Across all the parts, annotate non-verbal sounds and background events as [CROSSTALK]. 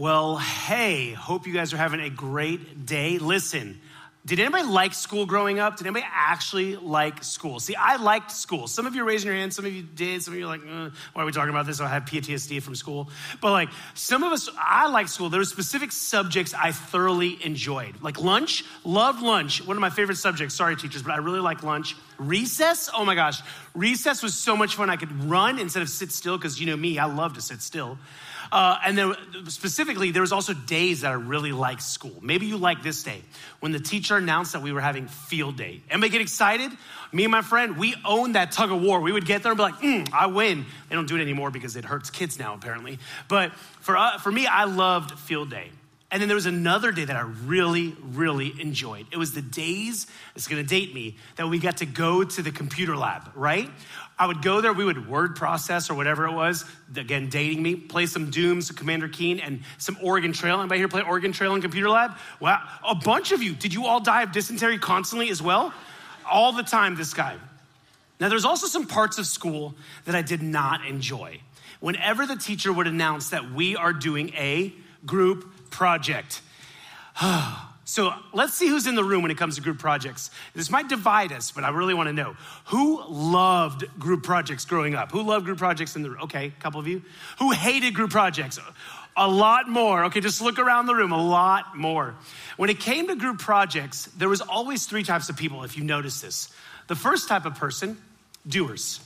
Well, hey, hope you guys are having a great day. Listen, did anybody like school growing up? Did anybody actually like school? See, I liked school. Some of you are raising your hand, some of you did, some of you are like, uh, why are we talking about this? I have PTSD from school. But like, some of us, I liked school. There were specific subjects I thoroughly enjoyed. Like lunch, loved lunch. One of my favorite subjects, sorry teachers, but I really like lunch. Recess, oh my gosh. Recess was so much fun. I could run instead of sit still, because you know me, I love to sit still. Uh, and then specifically, there was also days that I really liked school. Maybe you like this day when the teacher announced that we were having field day. Anybody get excited? Me and my friend, we owned that tug of war. We would get there and be like, mm, I win. They don't do it anymore because it hurts kids now, apparently. But for, uh, for me, I loved field day. And then there was another day that I really, really enjoyed. It was the days, it's gonna date me, that we got to go to the computer lab, right? I would go there, we would word process or whatever it was, again, dating me, play some Dooms, Commander Keen, and some Oregon Trail. Anybody here play Oregon Trail in computer lab? Wow, a bunch of you. Did you all die of dysentery constantly as well? All the time, this guy. Now, there's also some parts of school that I did not enjoy. Whenever the teacher would announce that we are doing a group project. [SIGHS] so let's see who's in the room when it comes to group projects. This might divide us, but I really want to know who loved group projects growing up? Who loved group projects in the room? Okay, a couple of you. Who hated group projects? A lot more. Okay, just look around the room, a lot more. When it came to group projects, there was always three types of people, if you notice this. The first type of person, doers.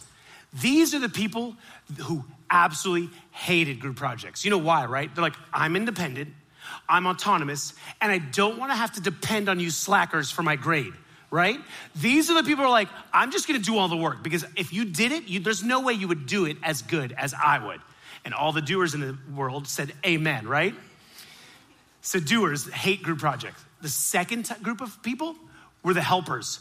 These are the people who absolutely hated group projects. You know why, right? They're like, I'm independent. I'm autonomous, and I don't want to have to depend on you slackers for my grade, right? These are the people who are like, I'm just going to do all the work because if you did it, you, there's no way you would do it as good as I would. And all the doers in the world said, Amen, right? So, doers hate group projects. The second t- group of people were the helpers.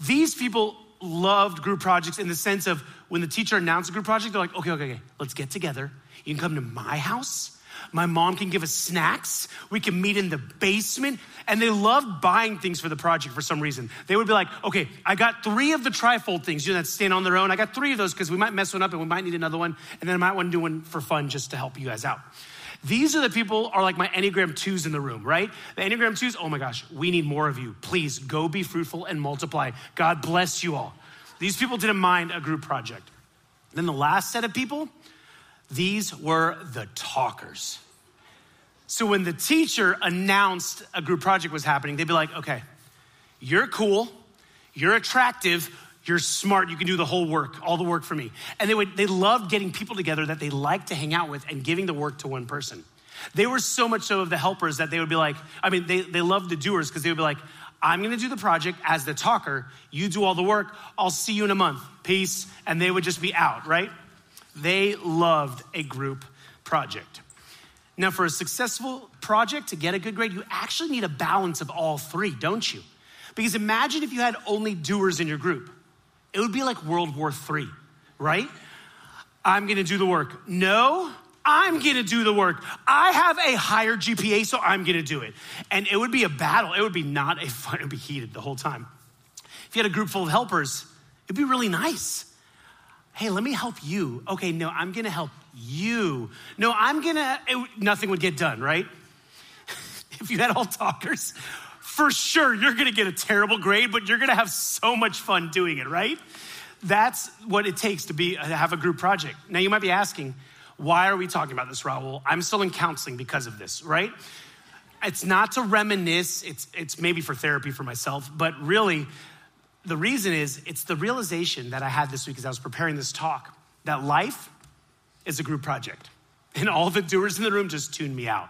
These people loved group projects in the sense of when the teacher announced a group project, they're like, okay, okay, okay, let's get together. You can come to my house my mom can give us snacks. We can meet in the basement. And they loved buying things for the project for some reason. They would be like, okay, I got three of the trifold things, you know, that stand on their own. I got three of those because we might mess one up and we might need another one. And then I might want to do one for fun just to help you guys out. These are the people are like my Enneagram twos in the room, right? The Enneagram twos, oh my gosh, we need more of you. Please go be fruitful and multiply. God bless you all. These people didn't mind a group project. Then the last set of people, these were the talkers. So when the teacher announced a group project was happening, they'd be like, okay, you're cool, you're attractive, you're smart, you can do the whole work, all the work for me. And they would they loved getting people together that they liked to hang out with and giving the work to one person. They were so much so of the helpers that they would be like, I mean, they, they loved the doers because they would be like, I'm gonna do the project as the talker, you do all the work, I'll see you in a month, peace. And they would just be out, right? They loved a group project. Now, for a successful project to get a good grade, you actually need a balance of all three, don't you? Because imagine if you had only doers in your group. It would be like World War III, right? I'm gonna do the work. No, I'm gonna do the work. I have a higher GPA, so I'm gonna do it. And it would be a battle. It would be not a fun, it would be heated the whole time. If you had a group full of helpers, it'd be really nice. Hey, let me help you. Okay, no, I'm gonna help you. No, I'm gonna, it, nothing would get done, right? [LAUGHS] if you had all talkers, for sure you're gonna get a terrible grade, but you're gonna have so much fun doing it, right? That's what it takes to be to have a group project. Now you might be asking, why are we talking about this, Rahul? I'm still in counseling because of this, right? It's not to reminisce, it's, it's maybe for therapy for myself, but really, the reason is it's the realization that I had this week as I was preparing this talk that life is a group project. [LAUGHS] And all the doers in the room just tuned me out.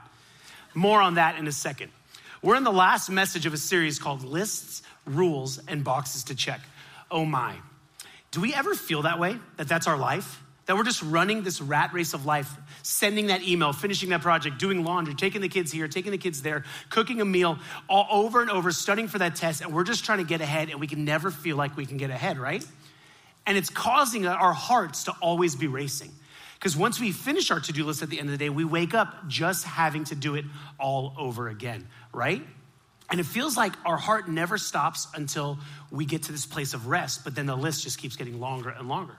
More on that in a second. We're in the last message of a series called Lists, Rules, and Boxes to Check. Oh my. Do we ever feel that way? That that's our life? That we're just running this rat race of life, sending that email, finishing that project, doing laundry, taking the kids here, taking the kids there, cooking a meal, all over and over, studying for that test, and we're just trying to get ahead, and we can never feel like we can get ahead, right? And it's causing our hearts to always be racing. Because once we finish our to do list at the end of the day, we wake up just having to do it all over again, right? And it feels like our heart never stops until we get to this place of rest, but then the list just keeps getting longer and longer.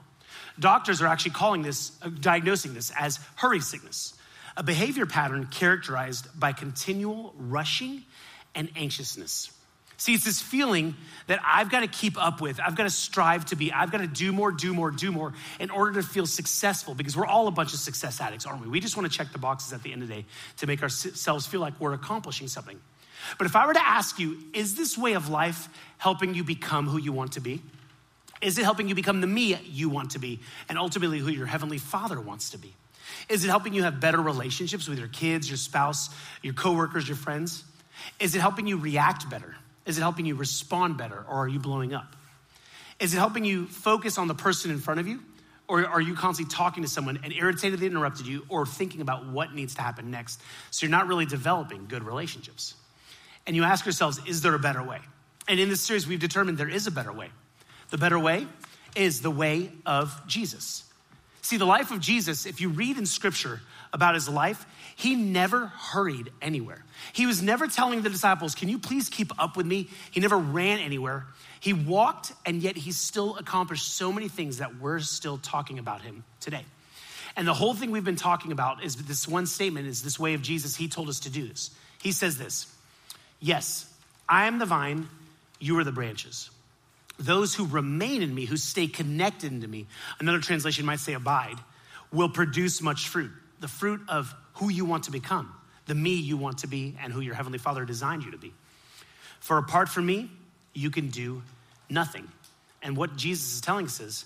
Doctors are actually calling this, uh, diagnosing this as hurry sickness. a behavior pattern characterized by continual rushing and anxiousness. See, it's this feeling that I've got to keep up with, I've got to strive to be, I've got to do more, do more, do more in order to feel successful because we're all a bunch of success addicts, aren't we? We just want to check the boxes at the end of the day to make ourselves feel like we're accomplishing something. But if I were to ask you, is this way of life helping you become who you want to be? Is it helping you become the me you want to be and ultimately who your heavenly father wants to be? Is it helping you have better relationships with your kids, your spouse, your coworkers, your friends? Is it helping you react better? Is it helping you respond better or are you blowing up? Is it helping you focus on the person in front of you? Or are you constantly talking to someone and irritated they interrupted you or thinking about what needs to happen next? So you're not really developing good relationships. And you ask yourselves, is there a better way? And in this series, we've determined there is a better way. The better way is the way of Jesus. See, the life of Jesus, if you read in scripture about his life, he never hurried anywhere. He was never telling the disciples, Can you please keep up with me? He never ran anywhere. He walked, and yet he still accomplished so many things that we're still talking about him today. And the whole thing we've been talking about is this one statement is this way of Jesus. He told us to do this. He says this Yes, I am the vine, you are the branches. Those who remain in me, who stay connected to me, another translation might say abide, will produce much fruit. The fruit of who you want to become, the me you want to be, and who your Heavenly Father designed you to be. For apart from me, you can do nothing. And what Jesus is telling us is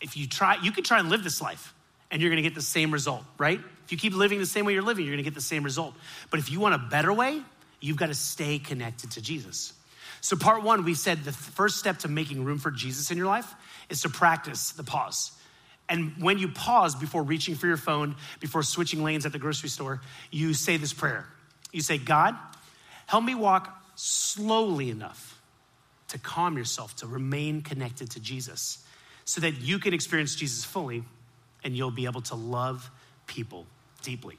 if you try, you can try and live this life and you're gonna get the same result, right? If you keep living the same way you're living, you're gonna get the same result. But if you want a better way, you've got to stay connected to Jesus. So, part one, we said the first step to making room for Jesus in your life is to practice the pause. And when you pause before reaching for your phone, before switching lanes at the grocery store, you say this prayer. You say, God, help me walk slowly enough to calm yourself, to remain connected to Jesus, so that you can experience Jesus fully and you'll be able to love people deeply.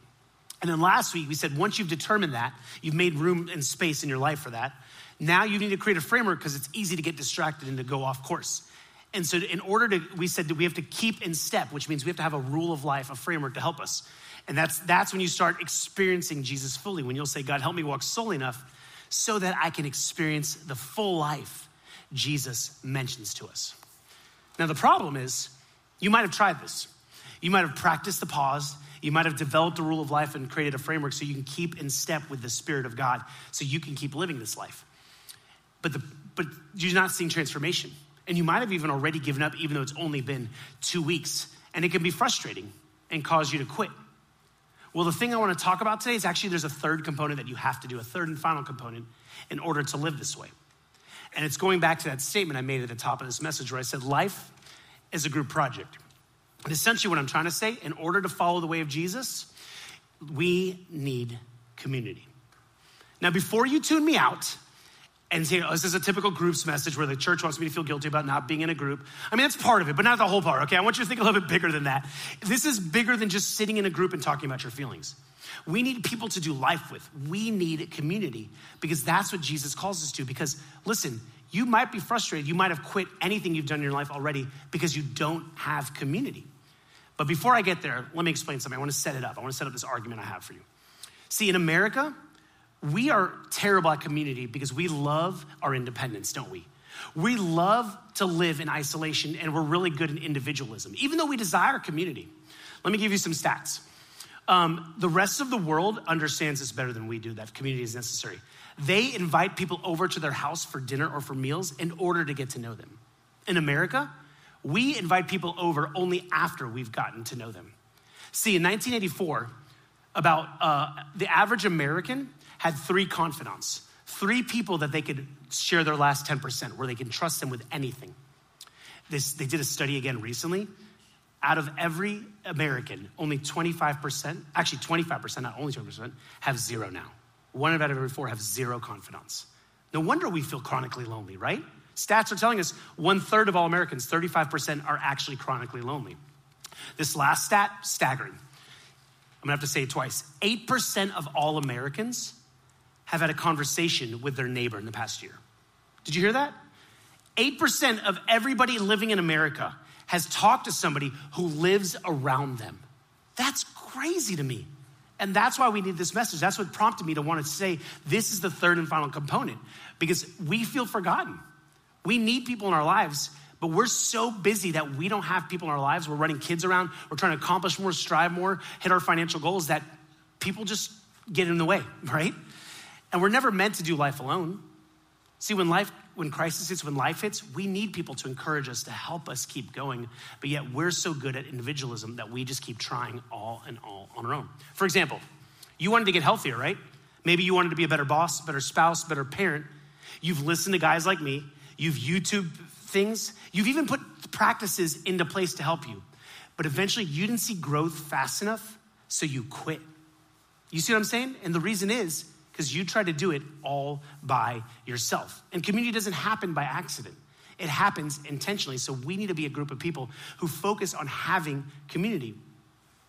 And then last week, we said once you've determined that, you've made room and space in your life for that, now you need to create a framework because it's easy to get distracted and to go off course. And so, in order to, we said that we have to keep in step, which means we have to have a rule of life, a framework to help us. And that's, that's when you start experiencing Jesus fully, when you'll say, God, help me walk slowly enough so that I can experience the full life Jesus mentions to us. Now, the problem is, you might have tried this. You might have practiced the pause. You might have developed a rule of life and created a framework so you can keep in step with the Spirit of God so you can keep living this life. But, the, but you're not seeing transformation. And you might have even already given up, even though it's only been two weeks. And it can be frustrating and cause you to quit. Well, the thing I want to talk about today is actually there's a third component that you have to do, a third and final component in order to live this way. And it's going back to that statement I made at the top of this message where I said, life is a group project. And essentially, what I'm trying to say, in order to follow the way of Jesus, we need community. Now, before you tune me out, and this is a typical groups message where the church wants me to feel guilty about not being in a group. I mean, that's part of it, but not the whole part, okay? I want you to think a little bit bigger than that. This is bigger than just sitting in a group and talking about your feelings. We need people to do life with. We need community because that's what Jesus calls us to. Because listen, you might be frustrated. You might have quit anything you've done in your life already because you don't have community. But before I get there, let me explain something. I want to set it up. I want to set up this argument I have for you. See, in America, we are terrible at community because we love our independence, don't we? We love to live in isolation and we're really good in individualism, even though we desire community. Let me give you some stats. Um, the rest of the world understands this better than we do, that community is necessary. They invite people over to their house for dinner or for meals in order to get to know them. In America, we invite people over only after we've gotten to know them. See, in 1984, about uh, the average American had three confidants, three people that they could share their last 10%, where they can trust them with anything. This, they did a study again recently. Out of every American, only 25%, actually 25%, not only 20%, have zero now. One out of every four have zero confidants. No wonder we feel chronically lonely, right? Stats are telling us one third of all Americans, 35%, are actually chronically lonely. This last stat, staggering. I'm gonna have to say it twice. 8% of all Americans have had a conversation with their neighbor in the past year. Did you hear that? 8% of everybody living in America has talked to somebody who lives around them. That's crazy to me. And that's why we need this message. That's what prompted me to want to say this is the third and final component because we feel forgotten. We need people in our lives, but we're so busy that we don't have people in our lives. We're running kids around, we're trying to accomplish more, strive more, hit our financial goals that people just get in the way, [LAUGHS] right? And we're never meant to do life alone. See, when life, when crisis hits, when life hits, we need people to encourage us, to help us keep going. But yet we're so good at individualism that we just keep trying all and all on our own. For example, you wanted to get healthier, right? Maybe you wanted to be a better boss, better spouse, better parent. You've listened to guys like me. You've YouTube things. You've even put practices into place to help you. But eventually you didn't see growth fast enough, so you quit. You see what I'm saying? And the reason is because you try to do it all by yourself. And community doesn't happen by accident. It happens intentionally. So we need to be a group of people who focus on having community.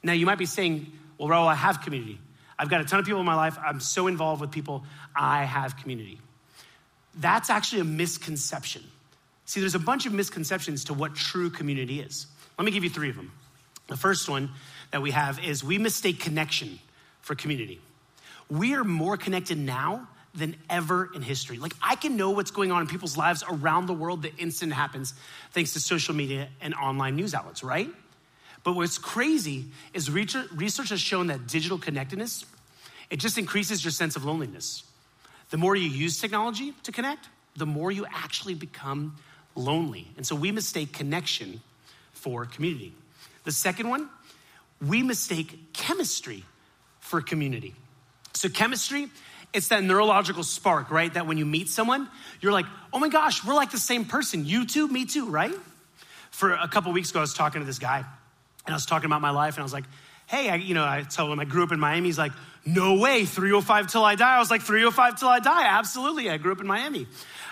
Now you might be saying, well, Rahul, I have community. I've got a ton of people in my life. I'm so involved with people. I have community. That's actually a misconception. See, there's a bunch of misconceptions to what true community is. Let me give you three of them. The first one that we have is we mistake connection for community we are more connected now than ever in history. Like, I can know what's going on in people's lives around the world the instant it happens, thanks to social media and online news outlets, right? But what's crazy is research has shown that digital connectedness, it just increases your sense of loneliness. The more you use technology to connect, the more you actually become lonely. And so we mistake connection for community. The second one, we mistake chemistry for community. So, chemistry, it's that neurological spark, right? That when you meet someone, you're like, oh my gosh, we're like the same person. You too, me too, right? For a couple weeks ago, I was talking to this guy, and I was talking about my life, and I was like, hey, I, you know, I told him I grew up in Miami. He's like, no way, 305 till I die. I was like, 305 till I die. Absolutely. I grew up in Miami.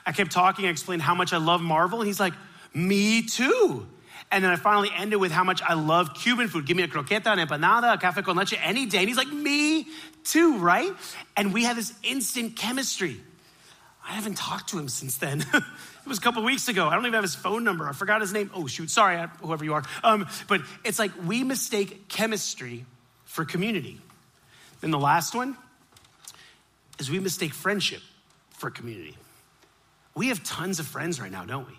I kept talking. I explained how much I love Marvel. And he's like, me too. And then I finally ended with how much I love Cuban food. Give me a croqueta, an empanada, a café con leche any day. And he's like, me too, right? And we had this instant chemistry. I haven't talked to him since then. [LAUGHS] it was a couple weeks ago. I don't even have his phone number. I forgot his name. Oh, shoot. Sorry, whoever you are. Um, but it's like we mistake chemistry for community. Then the last one is we mistake friendship for community. We have tons of friends right now, don't we?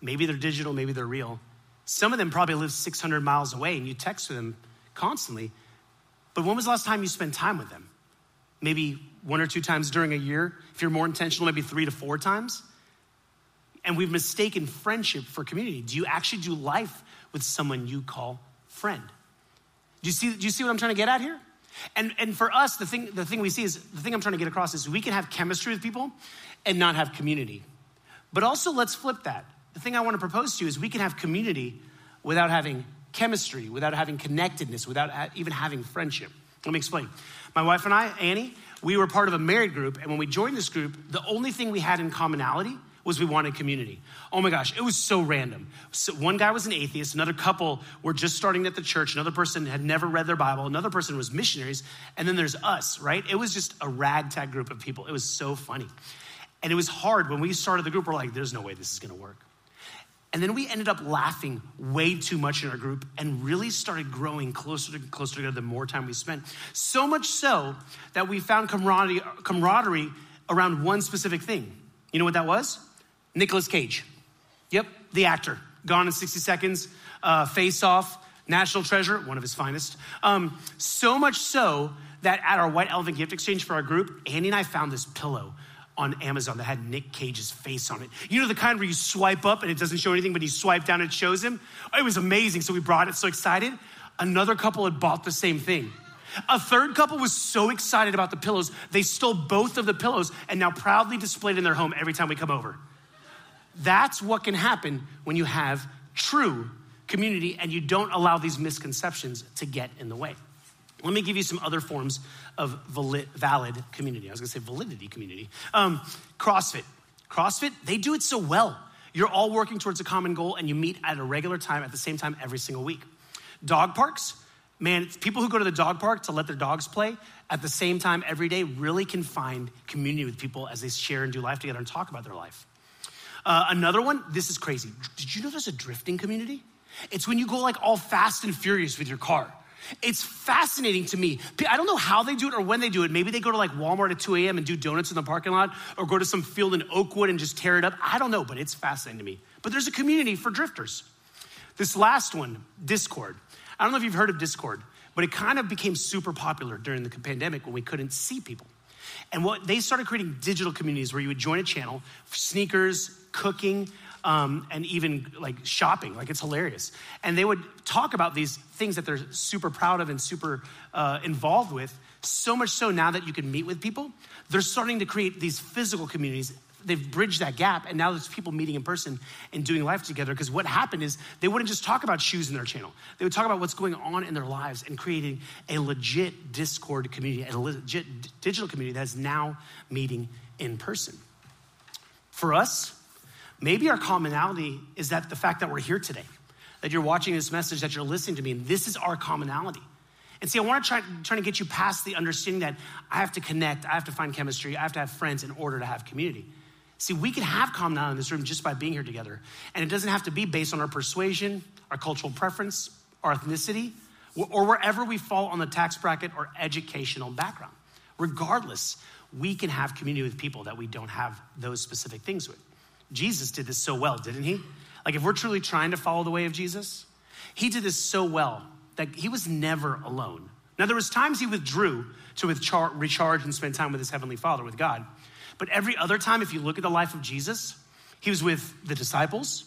Maybe they're digital, maybe they're real. Some of them probably live 600 miles away and you text with them constantly. But when was the last time you spent time with them? Maybe one or two times during a year. If you're more intentional, maybe three to four times. And we've mistaken friendship for community. Do you actually do life with someone you call friend? Do you see, do you see what I'm trying to get at here? And, and for us, the thing, the thing we see is the thing I'm trying to get across is we can have chemistry with people and not have community. But also, let's flip that the thing I want to propose to you is we can have community without having chemistry, without having connectedness, without even having friendship. Let me explain. My wife and I, Annie, we were part of a married group, and when we joined this group, the only thing we had in commonality was we wanted community. Oh my gosh, it was so random. So one guy was an atheist, another couple were just starting at the church, another person had never read their Bible, another person was missionaries, and then there's us, right? It was just a ragtag group of people. It was so funny. And it was hard when we started the group, we're like, there's no way this is gonna work. And then we ended up laughing way too much in our group and really started growing closer and closer together the more time we spent. So much so that we found camaraderie, camaraderie around one specific thing. You know what that was? Nicolas Cage. Yep, the actor. Gone in 60 Seconds, uh, Face Off, National Treasure, one of his finest. Um, so much so that at our White Elephant gift exchange for our group, Annie and I found this pillow on Amazon that had Nick Cage's face on it. You know the kind where you swipe up and it doesn't show anything, but you swipe down and it shows him? It was amazing. So we brought it, so excited. Another couple had bought the same thing. A third couple was so excited about the pillows, they stole both of the pillows and now proudly displayed in their home every time we come over. That's what can happen when you have true community and you don't allow these misconceptions to get in the way. Let me give you some other forms of valid community. I was gonna say validity community. Um, CrossFit. CrossFit, they do it so well. You're all working towards a common goal and you meet at a regular time at the same time every single week. Dog parks, man, it's people who go to the dog park to let their dogs play at the same time every day really can find community with people as they share and do life together and talk about their life. Uh, another one, this is crazy. Did you know there's a drifting community? It's when you go like all fast and furious with your car It's fascinating to me. I don't know how they do it or when they do it. Maybe they go to like Walmart at 2 a.m. and do donuts in the parking lot or go to some field in Oakwood and just tear it up. I don't know, but it's fascinating to me. But there's a community for drifters. This last one, Discord. I don't know if you've heard of Discord, but it kind of became super popular during the pandemic when we couldn't see people. And what they started creating digital communities where you would join a channel, sneakers, cooking, um, and even like shopping. Like it's hilarious. And they would talk about these things that they're super proud of and super uh, involved with. So much so now that you can meet with people, they're starting to create these physical communities. They've bridged that gap, and now there's people meeting in person and doing life together. Because what happened is they wouldn't just talk about shoes in their channel, they would talk about what's going on in their lives and creating a legit Discord community, a legit digital community that is now meeting in person. For us, Maybe our commonality is that the fact that we're here today, that you're watching this message, that you're listening to me, and this is our commonality. And see, I want to try trying to get you past the understanding that I have to connect, I have to find chemistry, I have to have friends in order to have community. See, we can have commonality in this room just by being here together. And it doesn't have to be based on our persuasion, our cultural preference, our ethnicity, or wherever we fall on the tax bracket or educational background. Regardless, we can have community with people that we don't have those specific things with. Jesus did this so well, didn't he? Like, if we're truly trying to follow the way of Jesus, he did this so well that he was never alone. Now, there was times he withdrew to recharge and spend time with his heavenly Father, with God. But every other time, if you look at the life of Jesus, he was with the disciples,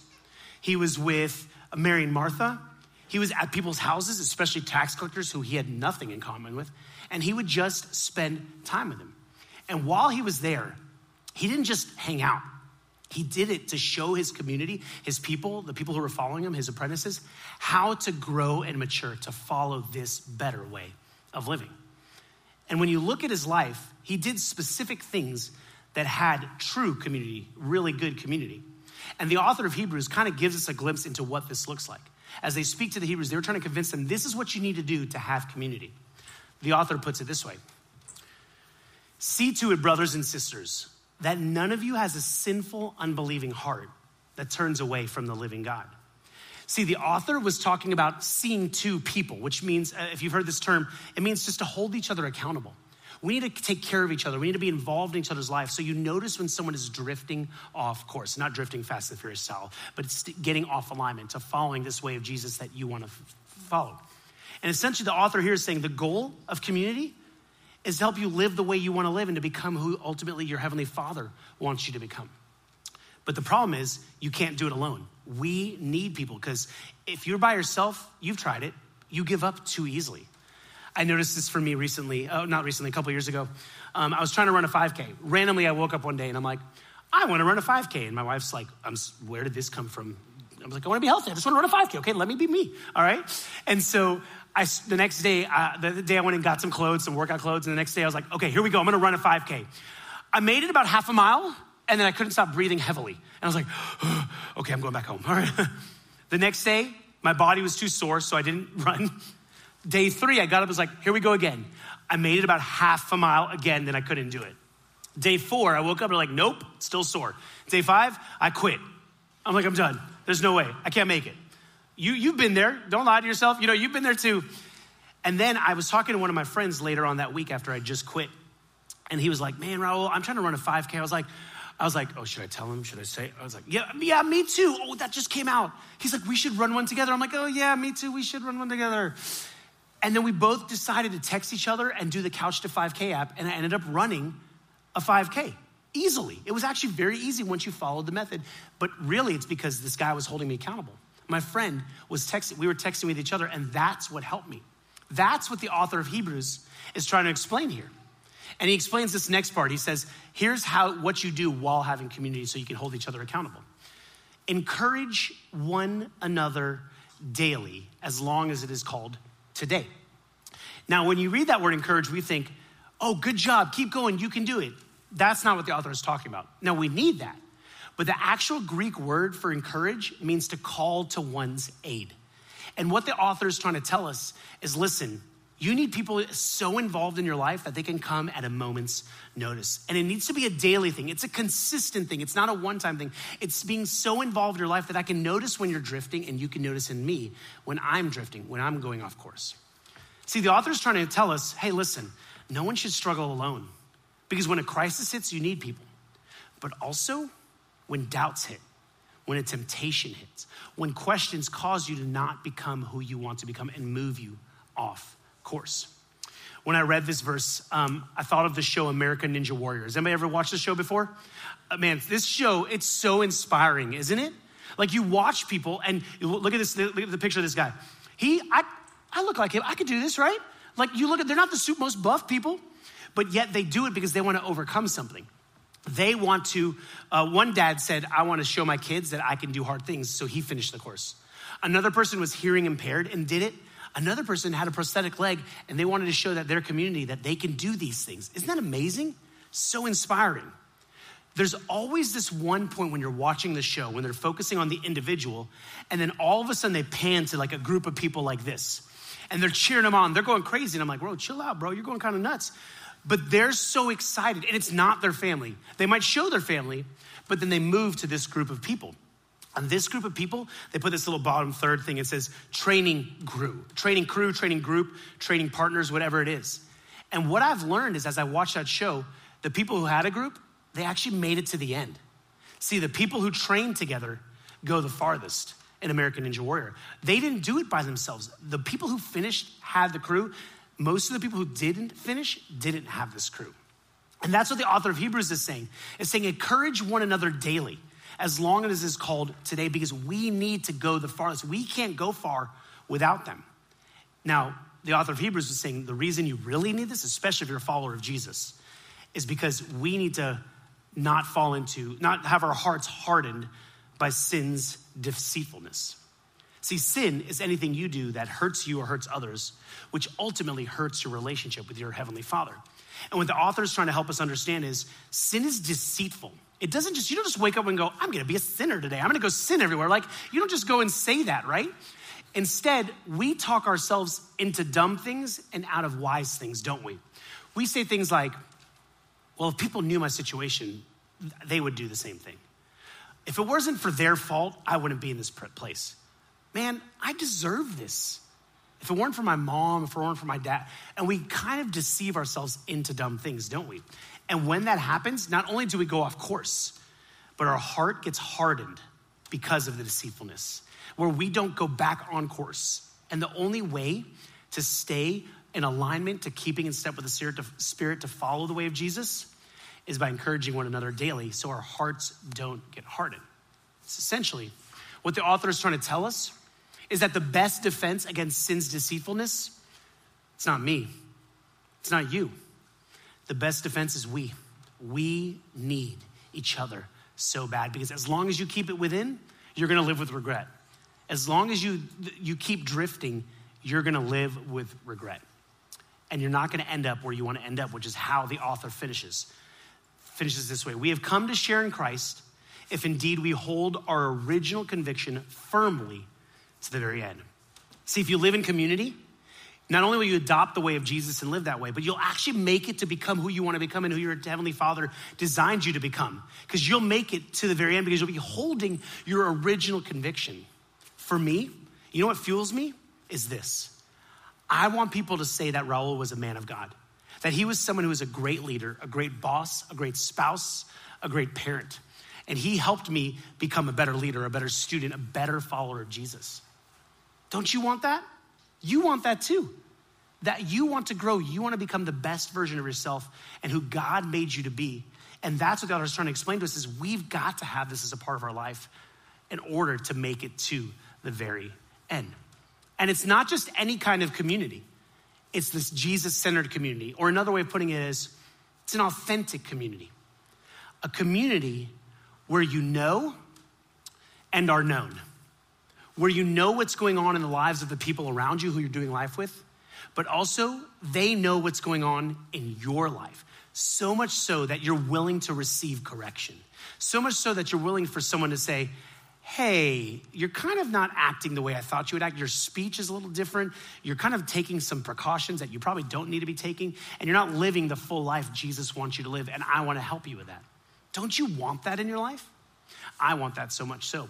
he was with Mary and Martha, he was at people's houses, especially tax collectors who he had nothing in common with, and he would just spend time with them. And while he was there, he didn't just hang out. He did it to show his community, his people, the people who were following him, his apprentices, how to grow and mature to follow this better way of living. And when you look at his life, he did specific things that had true community, really good community. And the author of Hebrews kind of gives us a glimpse into what this looks like. As they speak to the Hebrews, they were trying to convince them this is what you need to do to have community. The author puts it this way See to it, brothers and sisters that none of you has a sinful, unbelieving heart that turns away from the living God. See, the author was talking about seeing two people, which means, uh, if you've heard this term, it means just to hold each other accountable. We need to take care of each other. We need to be involved in each other's life. So you notice when someone is drifting off course, not drifting fast and furious style, but it's getting off alignment to following this way of Jesus that you want to f- follow. And essentially, the author here is saying the goal of community is to help you live the way you want to live and to become who ultimately your Heavenly Father wants you to become. But the problem is, you can't do it alone. We need people because if you're by yourself, you've tried it, you give up too easily. I noticed this for me recently, oh, not recently, a couple years ago. Um, I was trying to run a 5K. Randomly, I woke up one day and I'm like, I want to run a 5K. And my wife's like, I'm where did this come from? I was like, I want to be healthy. I just want to run a 5K. Okay, let me be me. All right. And so I, the next day, uh, the day I went and got some clothes, some workout clothes, and the next day I was like, okay, here we go. I'm gonna run a 5K. I made it about half a mile, and then I couldn't stop breathing heavily. And I was like, [GASPS] okay, I'm going back home. [LAUGHS] All right. the next day, my body was too sore, so I didn't [LAUGHS] run. Day three, I got up, and was like, here we go again. I made it about half a mile again, then I couldn't do it. Day four, I woke up and like, nope, still sore. Day five, I quit. I'm like, I'm done. There's no way. I can't make it. You, you've been there. Don't lie to yourself. You know, you've been there too. And then I was talking to one of my friends later on that week after I just quit. And he was like, man, Rahul, I'm trying to run a 5K. I was like, I was like, oh, should I tell him? Should I say? I was like, yeah, yeah, me too. Oh, that just came out. He's like, we should run one together. I'm like, oh, yeah, me too. We should run one together. And then we both decided to text each other and do the Couch to 5K app. And I ended up running a 5K easily. It was actually very easy once you followed the method. But really, it's because this guy was holding me accountable. My friend was texting, we were texting with each other, and that's what helped me. That's what the author of Hebrews is trying to explain here. And he explains this next part. He says, here's how what you do while having community so you can hold each other accountable. Encourage one another daily as long as it is called today. Now, when you read that word encourage, we think, oh, good job, keep going, you can do it. That's not what the author is talking about. Now, we need that. But the actual Greek word for encourage means to call to one's aid. And what the author is trying to tell us is listen, you need people so involved in your life that they can come at a moment's notice. And it needs to be a daily thing. It's a consistent thing. It's not a one time thing. It's being so involved in your life that I can notice when you're drifting and you can notice in me when I'm drifting, when I'm going off course. See, the author is trying to tell us hey, listen, no one should struggle alone. Because when a crisis hits, you need people. But also, when doubts hit, when a temptation hits, when questions cause you to not become who you want to become and move you off course. When I read this verse, um, I thought of the show American Ninja Warriors. Anybody ever watched the show before? Uh, man, this show, it's so inspiring, isn't it? Like you watch people and look at this, look at the picture of this guy. He, I, I look like him. I could do this, right? Like you look at, they're not the most buff people, but yet they do it because they want to overcome something. They want to, uh, one dad said, I want to show my kids that I can do hard things. So he finished the course. Another person was hearing impaired and did it. Another person had a prosthetic leg and they wanted to show that their community that they can do these things. Isn't that amazing? So inspiring. There's always this one point when you're watching the show when they're focusing on the individual, and then all of a sudden they pan to like a group of people like this, and they're cheering them on. They're going crazy, and I'm like, bro, chill out, bro. You're going kind of nuts but they're so excited, and it's not their family. They might show their family, but then they move to this group of people. And this group of people, they put this little bottom third thing. It says training crew, training crew, training group, training partners, whatever it is. And what I've learned is as I watch that show, the people who had a group, they actually made it to the end. See, the people who trained together go the farthest in American Ninja Warrior. They didn't do it by themselves. The people who finished had the crew, most of the people who didn't finish didn't have this crew. And that's what the author of Hebrews is saying. It's saying encourage one another daily, as long as it's called today, because we need to go the farthest. We can't go far without them. Now, the author of Hebrews is saying the reason you really need this, especially if you're a follower of Jesus, is because we need to not fall into, not have our hearts hardened by sin's deceitfulness. See, sin is anything you do that hurts you or hurts others, which ultimately hurts your relationship with your Heavenly Father. And what the author is trying to help us understand is sin is deceitful. It doesn't just, you don't just wake up and go, I'm gonna be a sinner today. I'm gonna go sin everywhere. Like, you don't just go and say that, right? Instead, we talk ourselves into dumb things and out of wise things, don't we? We say things like, well, if people knew my situation, they would do the same thing. If it wasn't for their fault, I wouldn't be in this place man, I deserve this. If it weren't for my mom, if it weren't for my dad, and we kind of deceive ourselves into dumb things, don't we? And when that happens, not only do we go off course, but our heart gets hardened because of the deceitfulness, where we don't go back on course. And the only way to stay in alignment, to keeping in step with the spirit to, spirit to follow the way of Jesus, is by encouraging one another daily so our hearts don't get hardened. It's essentially what the author is trying to tell us is that the best defense against sin's deceitfulness, it's not me, it's not you. The best defense is we. We need each other so bad because as long as you keep it within, you're gonna live with regret. As long as you, you keep drifting, you're gonna live with regret. And you're not gonna end up where you wanna end up, which is how the author finishes. Finishes this way We have come to share in Christ if indeed we hold our original conviction firmly to the very end. See, if you live in community, not only will you adopt the way of Jesus and live that way, but you'll actually make it to become who you want to become and who your Heavenly Father designed you to become. Because you'll make it to the very end because you'll be holding your original conviction. For me, you know what fuels me? Is this. I want people to say that Rahul was a man of God, that he was someone who was a great leader, a great boss, a great spouse, a great parent. And he helped me become a better leader, a better student, a better follower of Jesus. Don't you want that? You want that too. That you want to grow, you want to become the best version of yourself and who God made you to be. And that's what God is trying to explain to us is we've got to have this as a part of our life in order to make it to the very end. And it's not just any kind of community. It's this Jesus-centered community. Or another way of putting it is it's an authentic community. A community where you know and are known where you know what's going on in the lives of the people around you who you're doing life with, but also they know what's going on in your life. So much so that you're willing to receive correction. So much so that you're willing for someone to say, hey, you're kind of not acting the way I thought you would act. Your speech is a little different. You're kind of taking some precautions that you probably don't need to be taking, and you're not living the full life Jesus wants you to live, and I want to help you with that. Don't you want that in your life? I want that so much so.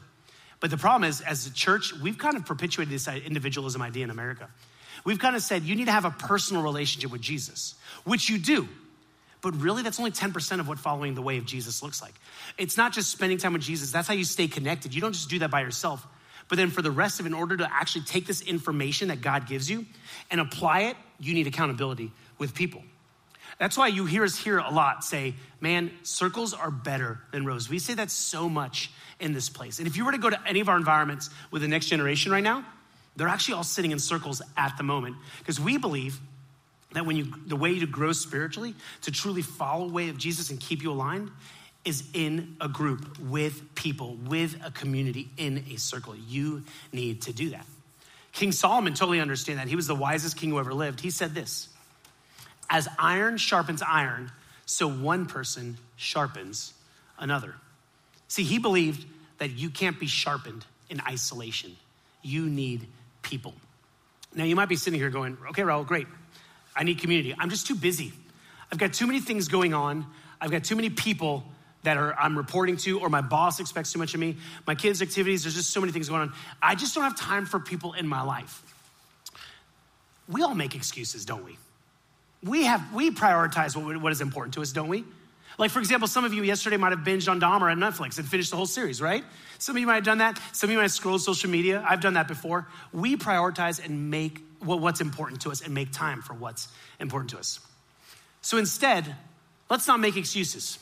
But the problem is, as a church, we've kind of perpetuated this uh, individualism idea in America. We've kind of said you need to have a personal relationship with Jesus, which you do. But really, that's only 10% of what following the way of Jesus looks like. It's not just spending time with Jesus, that's how you stay connected. You don't just do that by yourself. But then for the rest of it, in order to actually take this information that God gives you and apply it, you need accountability with people. That's why you hear us here a lot say, man, circles are better than rows. We say that so much in this place. And if you were to go to any of our environments with the next generation right now, they're actually all sitting in circles at the moment. Because we believe that when you the way to grow spiritually to truly follow the way of jesus and keep you aligned is in a group with people with a community in a circle. You need to do that. King solomon totally understand that. He was the wisest king who ever lived. He said this as iron sharpens iron so one person sharpens another see he believed that you can't be sharpened in isolation you need people now you might be sitting here going okay rahul great I need community. I'm just too busy. I've got too many things going on. I've got too many people that are I'm reporting to, or my boss expects too much of me. My kids' activities, there's just so many things going on. I just don't have time for people in my life. We all make excuses, don't we? We have we prioritize what, what is important to us, don't we? Like, for example, some of you yesterday might have binged on Dahmer on Netflix and finished the whole series, right? Some of you might have done that. Some of you might have scrolled social media. I've done that before. We prioritize and make what's important to us and make time for what's important to us. So instead, let's not make excuses.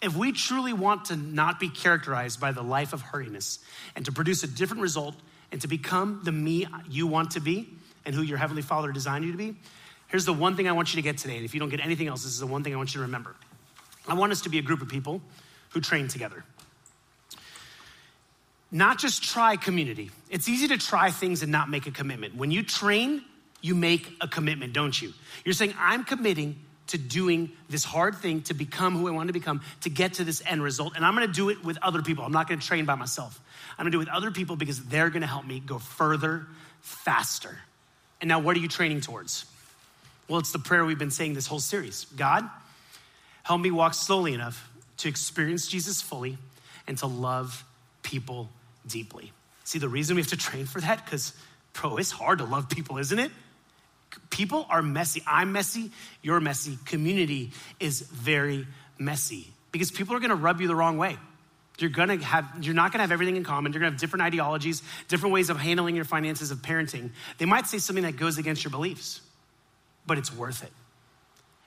If we truly want to not be characterized by the life of hurriness and to produce a different result and to become the me you want to be and who your Heavenly Father designed you to be, here's the one thing I want you to get today. And if you don't get anything else, this is the one thing I want you to remember. I want us to be a group of people who train together. Not just try community. It's easy to try things and not make a commitment. When you train, you make a commitment, don't you? You're saying, I'm committing to doing this hard thing to become who I want to become, to get to this end result. And I'm gonna do it with other people. I'm not gonna train by myself. I'm gonna do it with other people because they're gonna help me go further, faster. And now, what are you training towards? Well, it's the prayer we've been saying this whole series God, help me walk slowly enough to experience Jesus fully and to love people deeply. See, the reason we have to train for that, because, bro, it's hard to love people, isn't it? People are messy. I'm messy. You're messy. Community is very messy because people are going to rub you the wrong way. You're gonna have, you're not gonna have everything in common. You're gonna have different ideologies, different ways of handling your finances, of parenting. They might say something that goes against your beliefs, but it's worth it.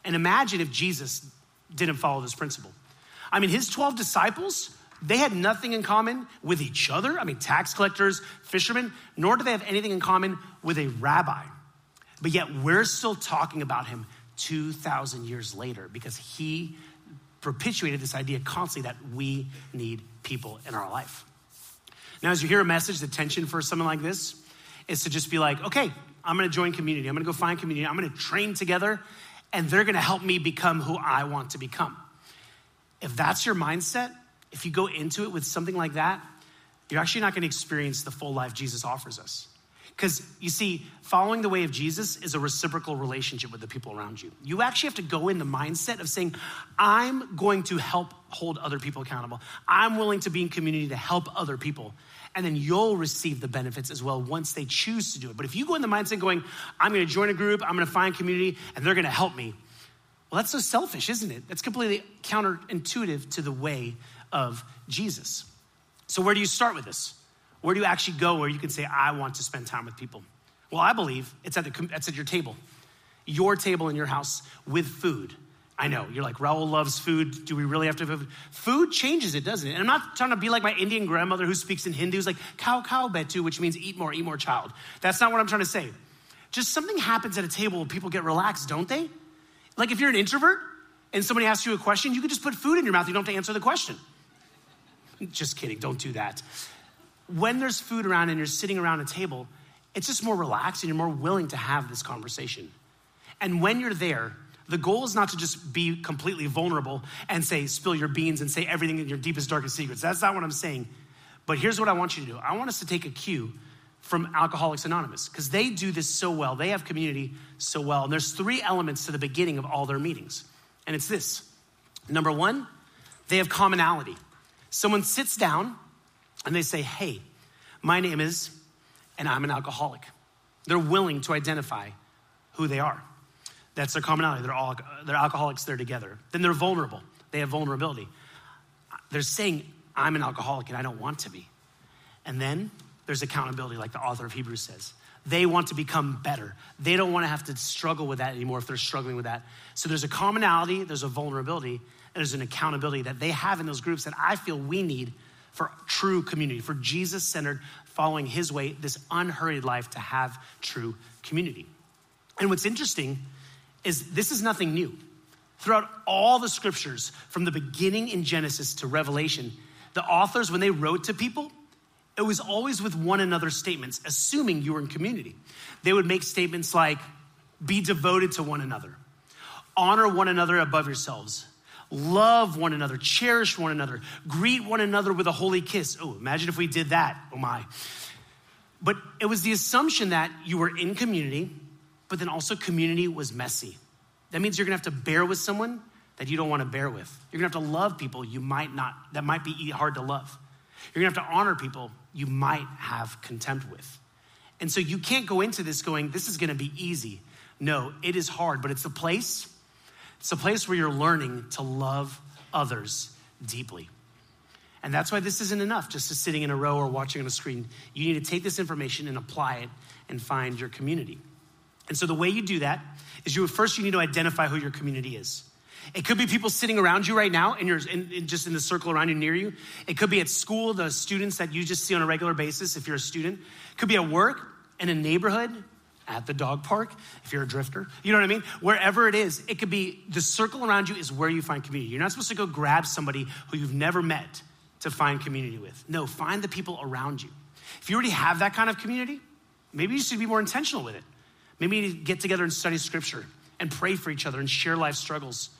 And imagine if Jesus didn't follow this principle. I mean, his 12 disciples, they had nothing in common with each other. I mean, tax collectors, fishermen, nor do they have anything in common with a rabbi. But yet, we're still talking about him 2,000 years later because he perpetuated this idea constantly that we need people in our life. Now, as you hear a message, the tension for something like this is to just be like, okay, I'm gonna join community. I'm gonna go find community. I'm gonna train together, and they're gonna help me become who I want to become. If that's your mindset, if you go into it with something like that, you're actually not to experience the full life Jesus offers us. Because you see, following the way of Jesus is a reciprocal relationship with the people around you. You actually have to go in the mindset of saying, I'm going to help hold other people accountable. I'm willing to be in community to help other people. And then you'll receive the benefits as well once they choose to do it. But if you go in the mindset going, I'm going to join a group, I'm going to find community, and they're going to help me, well, that's so selfish, isn't it? That's completely counterintuitive to the way of Jesus. So, where do you start with this? Where do you actually go where you can say, I want to spend time with people? Well, I believe it's at, the, it's at your table, your table in your house with food. I know, you're like, Rahul loves food. Do we really have to have food? Food changes it, doesn't it? And I'm not trying to be like my Indian grandmother who speaks in Hindu, who's like, cow, cow, betu, which means eat more, eat more, child. That's not what I'm trying to say. Just something happens at a table where people get relaxed, don't they? Like if you're an introvert and somebody asks you a question, you can just put food in your mouth. You don't have to answer the question. [LAUGHS] Just kidding, don't do that. When there's food around and you're sitting around a table, it's just more relaxed and you're more willing to have this conversation. And when you're there, the goal is not to just be completely vulnerable and say, spill your beans and say everything in your deepest, darkest secrets. That's not what I'm saying. But here's what I want you to do I want us to take a cue from Alcoholics Anonymous because they do this so well. They have community so well. And there's three elements to the beginning of all their meetings. And it's this number one, they have commonality. Someone sits down and they say, Hey, my name is, and I'm an alcoholic. They're willing to identify who they are. That's their commonality. They're, all, they're alcoholics, they're together. Then they're vulnerable. They have vulnerability. They're saying, I'm an alcoholic and I don't want to be. And then there's accountability, like the author of Hebrews says. They want to become better. They don't want to have to struggle with that anymore if they're struggling with that. So there's a commonality, there's a vulnerability, and there's an accountability that they have in those groups that I feel we need for true community, for Jesus centered, following his way, this unhurried life to have true community. And what's interesting is this is nothing new. Throughout all the scriptures, from the beginning in Genesis to Revelation, the authors, when they wrote to people, it was always with one another statements, assuming you were in community. They would make statements like, be devoted to one another, honor one another above yourselves, love one another, cherish one another, greet one another with a holy kiss. Oh, imagine if we did that. Oh my. But it was the assumption that you were in community, but then also community was messy. That means you're gonna have to bear with someone that you don't wanna bear with. You're gonna have to love people you might not, that might be hard to love. You're gonna have to honor people you might have contempt with. And so you can't go into this going, this is gonna be easy. No, it is hard, but it's a place, it's a place where you're learning to love others deeply. And that's why this isn't enough just to sitting in a row or watching on a screen. You need to take this information and apply it and find your community. And so the way you do that is you first you need to identify who your community is. It could be people sitting around you right now and you're in, in, just in the circle around you near you. It could be at school, the students that you just see on a regular basis if you're a student. It could be at work, in a neighborhood, at the dog park, if you're a drifter. You know what I mean? Wherever it is, it could be the circle around you is where you find community. You're not supposed to go grab somebody who you've never met to find community with. No, find the people around you. If you already have that kind of community, maybe you should be more intentional with it. Maybe get together and study scripture and pray for each other and share life struggles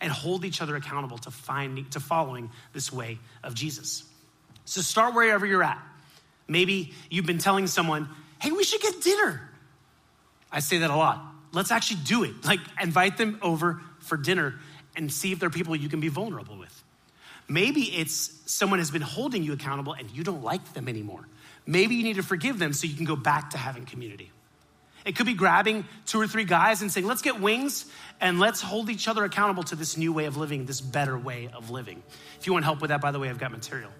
and hold each other accountable to finding to following this way of Jesus. So start wherever you're at. Maybe you've been telling someone, "Hey, we should get dinner." I say that a lot. Let's actually do it. Like invite them over for dinner and see if they're people you can be vulnerable with. Maybe it's someone has been holding you accountable and you don't like them anymore. Maybe you need to forgive them so you can go back to having community. It could be grabbing two or three guys and saying, let's get wings and let's hold each other accountable to this new way of living, this better way of living. If you want help with that, by the way, I've got material.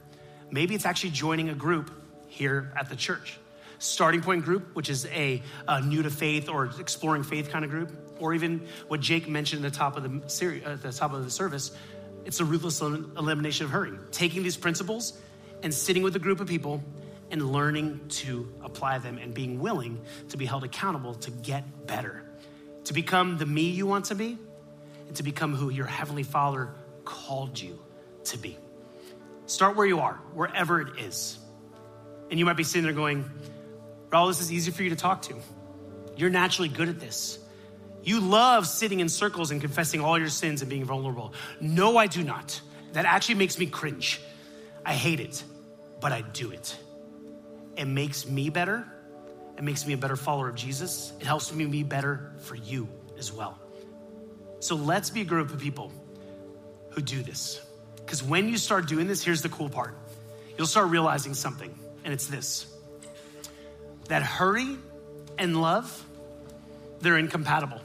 Maybe it's actually joining a group here at the church. Starting Point Group, which is a, a new to faith or exploring faith kind of group, or even what Jake mentioned at the top of the at uh, the top of the service, it's a ruthless elimination of hurry. Taking these principles and sitting with a group of people and learning to apply them and being willing to be held accountable to get better, to become the me you want to be, and to become who your Heavenly Father called you to be. Start where you are, wherever it is. And you might be sitting there going, Rahul, this is easy for you to talk to. You're naturally good at this. You love sitting in circles and confessing all your sins and being vulnerable. No, I do not. That actually makes me cringe. I hate it, but I do it. It makes me better. It makes me a better follower of Jesus. It helps me be better for you as well. So let's be a group of people who do this. Because when you start doing this, here's the cool part you'll start realizing something, and it's this that hurry and love, they're incompatible.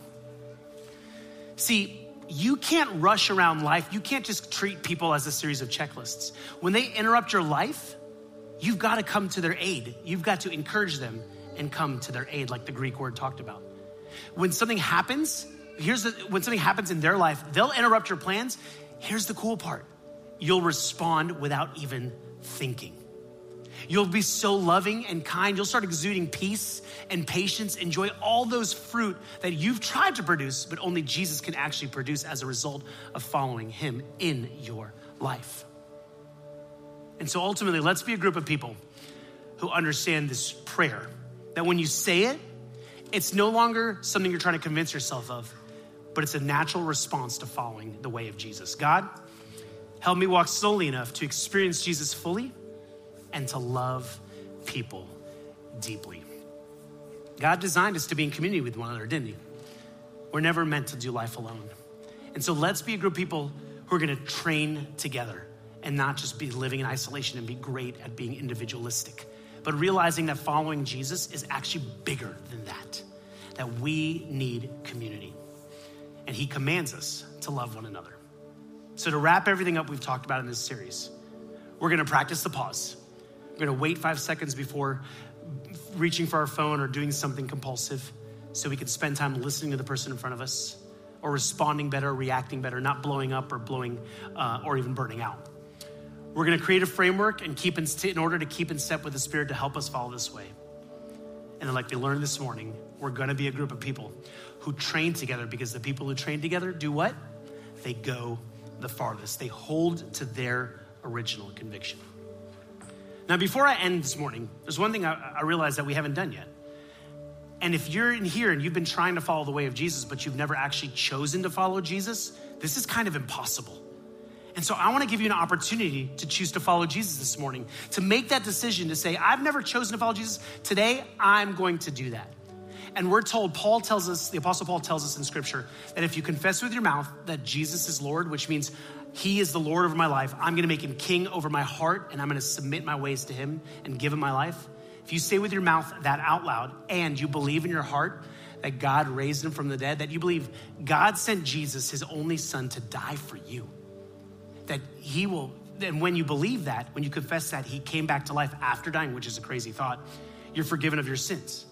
See, you can't rush around life. You can't just treat people as a series of checklists. When they interrupt your life, you've got to come to their aid. You've got to encourage them and come to their aid, like the Greek word talked about. When something happens, here's the, when something happens in their life, they'll interrupt your plans. Here's the cool part you'll respond without even thinking. You'll be so loving and kind. You'll start exuding peace and patience. Enjoy all those fruit that you've tried to produce, but only Jesus can actually produce as a result of following Him in your life. And so ultimately, let's be a group of people who understand this prayer that when you say it, it's no longer something you're trying to convince yourself of, but it's a natural response to following the way of Jesus. God, help me walk slowly enough to experience Jesus fully and to love people deeply. God designed us to be in community with one another, didn't He? We're never meant to do life alone. And so let's be a group of people who are gonna train together and not just be living in isolation and be great at being individualistic, but realizing that following Jesus is actually bigger than that, that we need community. And he commands us to love one another. So, to wrap everything up we've talked about in this series, we're gonna practice the pause. We're gonna wait five seconds before reaching for our phone or doing something compulsive so we can spend time listening to the person in front of us or responding better, reacting better, not blowing up or blowing uh, or even burning out. We're going to create a framework and keep in, in order to keep in step with the Spirit to help us follow this way. And then, like we learned this morning, we're going to be a group of people who train together because the people who train together do what? They go the farthest. They hold to their original conviction. Now, before I end this morning, there's one thing I, I realize that we haven't done yet. And if you're in here and you've been trying to follow the way of Jesus, but you've never actually chosen to follow Jesus, this is kind of impossible. And so I want to give you an opportunity to choose to follow Jesus this morning, to make that decision to say, I've never chosen to follow Jesus. Today, I'm going to do that. And we're told, Paul tells us, the Apostle Paul tells us in Scripture, that if you confess with your mouth that Jesus is Lord, which means he is the Lord over my life, I'm going to make him king over my heart, and I'm going to submit my ways to him and give him my life. If you say with your mouth that out loud and you believe in your heart that God raised him from the dead, that you believe God sent Jesus, his only son, to die for you that he will, and when you believe that, when you confess that he came back to life after dying, which is a crazy thought, you're forgiven of your sins.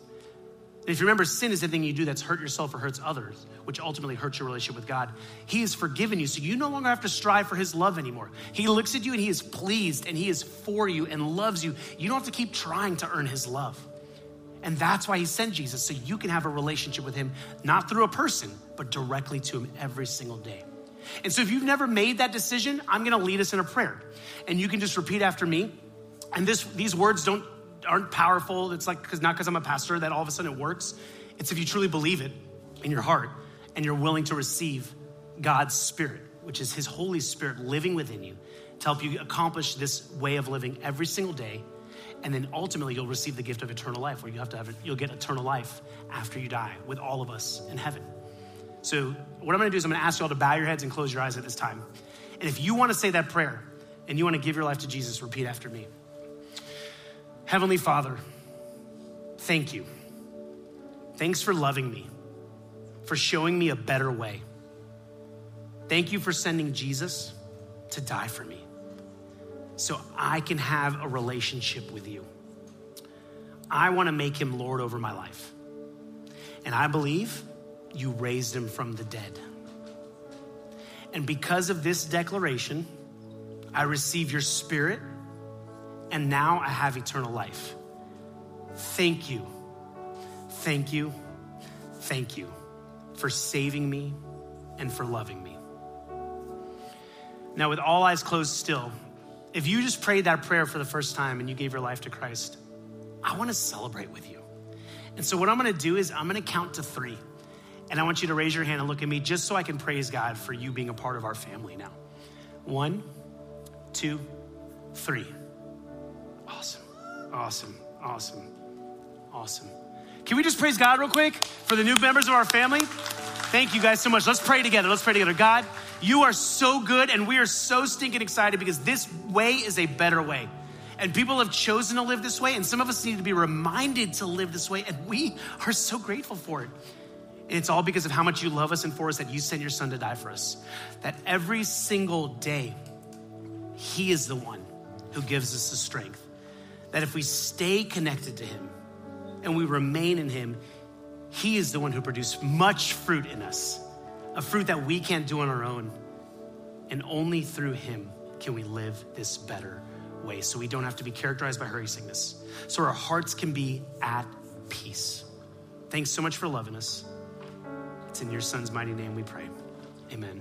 And if you remember, sin is anything you do that's hurt yourself or hurts others, which ultimately hurts your relationship with God. He has forgiven you, so you no longer have to strive for His love anymore. He looks at you and He is pleased and He is for you and loves you. You don't have to keep trying to earn His love. And that's why He sent Jesus, so you can have a relationship with Him, not through a person, but directly to Him every single day. And so if you've never made that decision, I'm gonna lead us in a prayer. And you can just repeat after me. And this, these words don't, aren't powerful. It's like, cause not because I'm a pastor that all of a sudden it works. It's if you truly believe it in your heart and you're willing to receive God's Spirit, which is His Holy Spirit living within you to help you accomplish this way of living every single day. And then ultimately, you'll receive the gift of eternal life, where you have to have, you'll get eternal life after you die with all of us in heaven. So, what I'm gonna do is I'm gonna ask you all to bow your heads and close your eyes at this time. And if you wanna say that prayer and you wanna give your life to Jesus, repeat after me Heavenly Father, thank you. Thanks for loving me, for showing me a better way. Thank you for sending Jesus to die for me so I can have a relationship with you. I wanna make him Lord over my life. And I believe you raised him from the dead. And because of this declaration, I receive your spirit, and now I have eternal life. Thank you, thank you, thank you for saving me and for loving me. Now, with all eyes closed still, if you just prayed that prayer for the first time and you gave your life to Christ, I want to celebrate with you. And so, what I'm to do is I'm to count to three. And I want you to raise your hand and look at me just so I can praise God for you being a part of our family now. One, two, three. Awesome, awesome, awesome, awesome. Can we just praise God real quick for the new members of our family? Thank you guys so much. Let's pray together. Let's pray together. God, you are so good, and we are so stinking excited because this way is a better way. And people have chosen to live this way, and some of us need to be reminded to live this way, and we are so grateful for it. And it's all because of how much you love us and for us that you sent your son to die for us. That every single day, he is the one who gives us the strength. That if we stay connected to him and we remain in him, he is the one who produced much fruit in us, a fruit that we can't do on our own. And only through him can we live this better way so we don't have to be characterized by hurry sickness. So our hearts can be at peace. Thanks so much for loving us. It's in your son's mighty name we pray. Amen.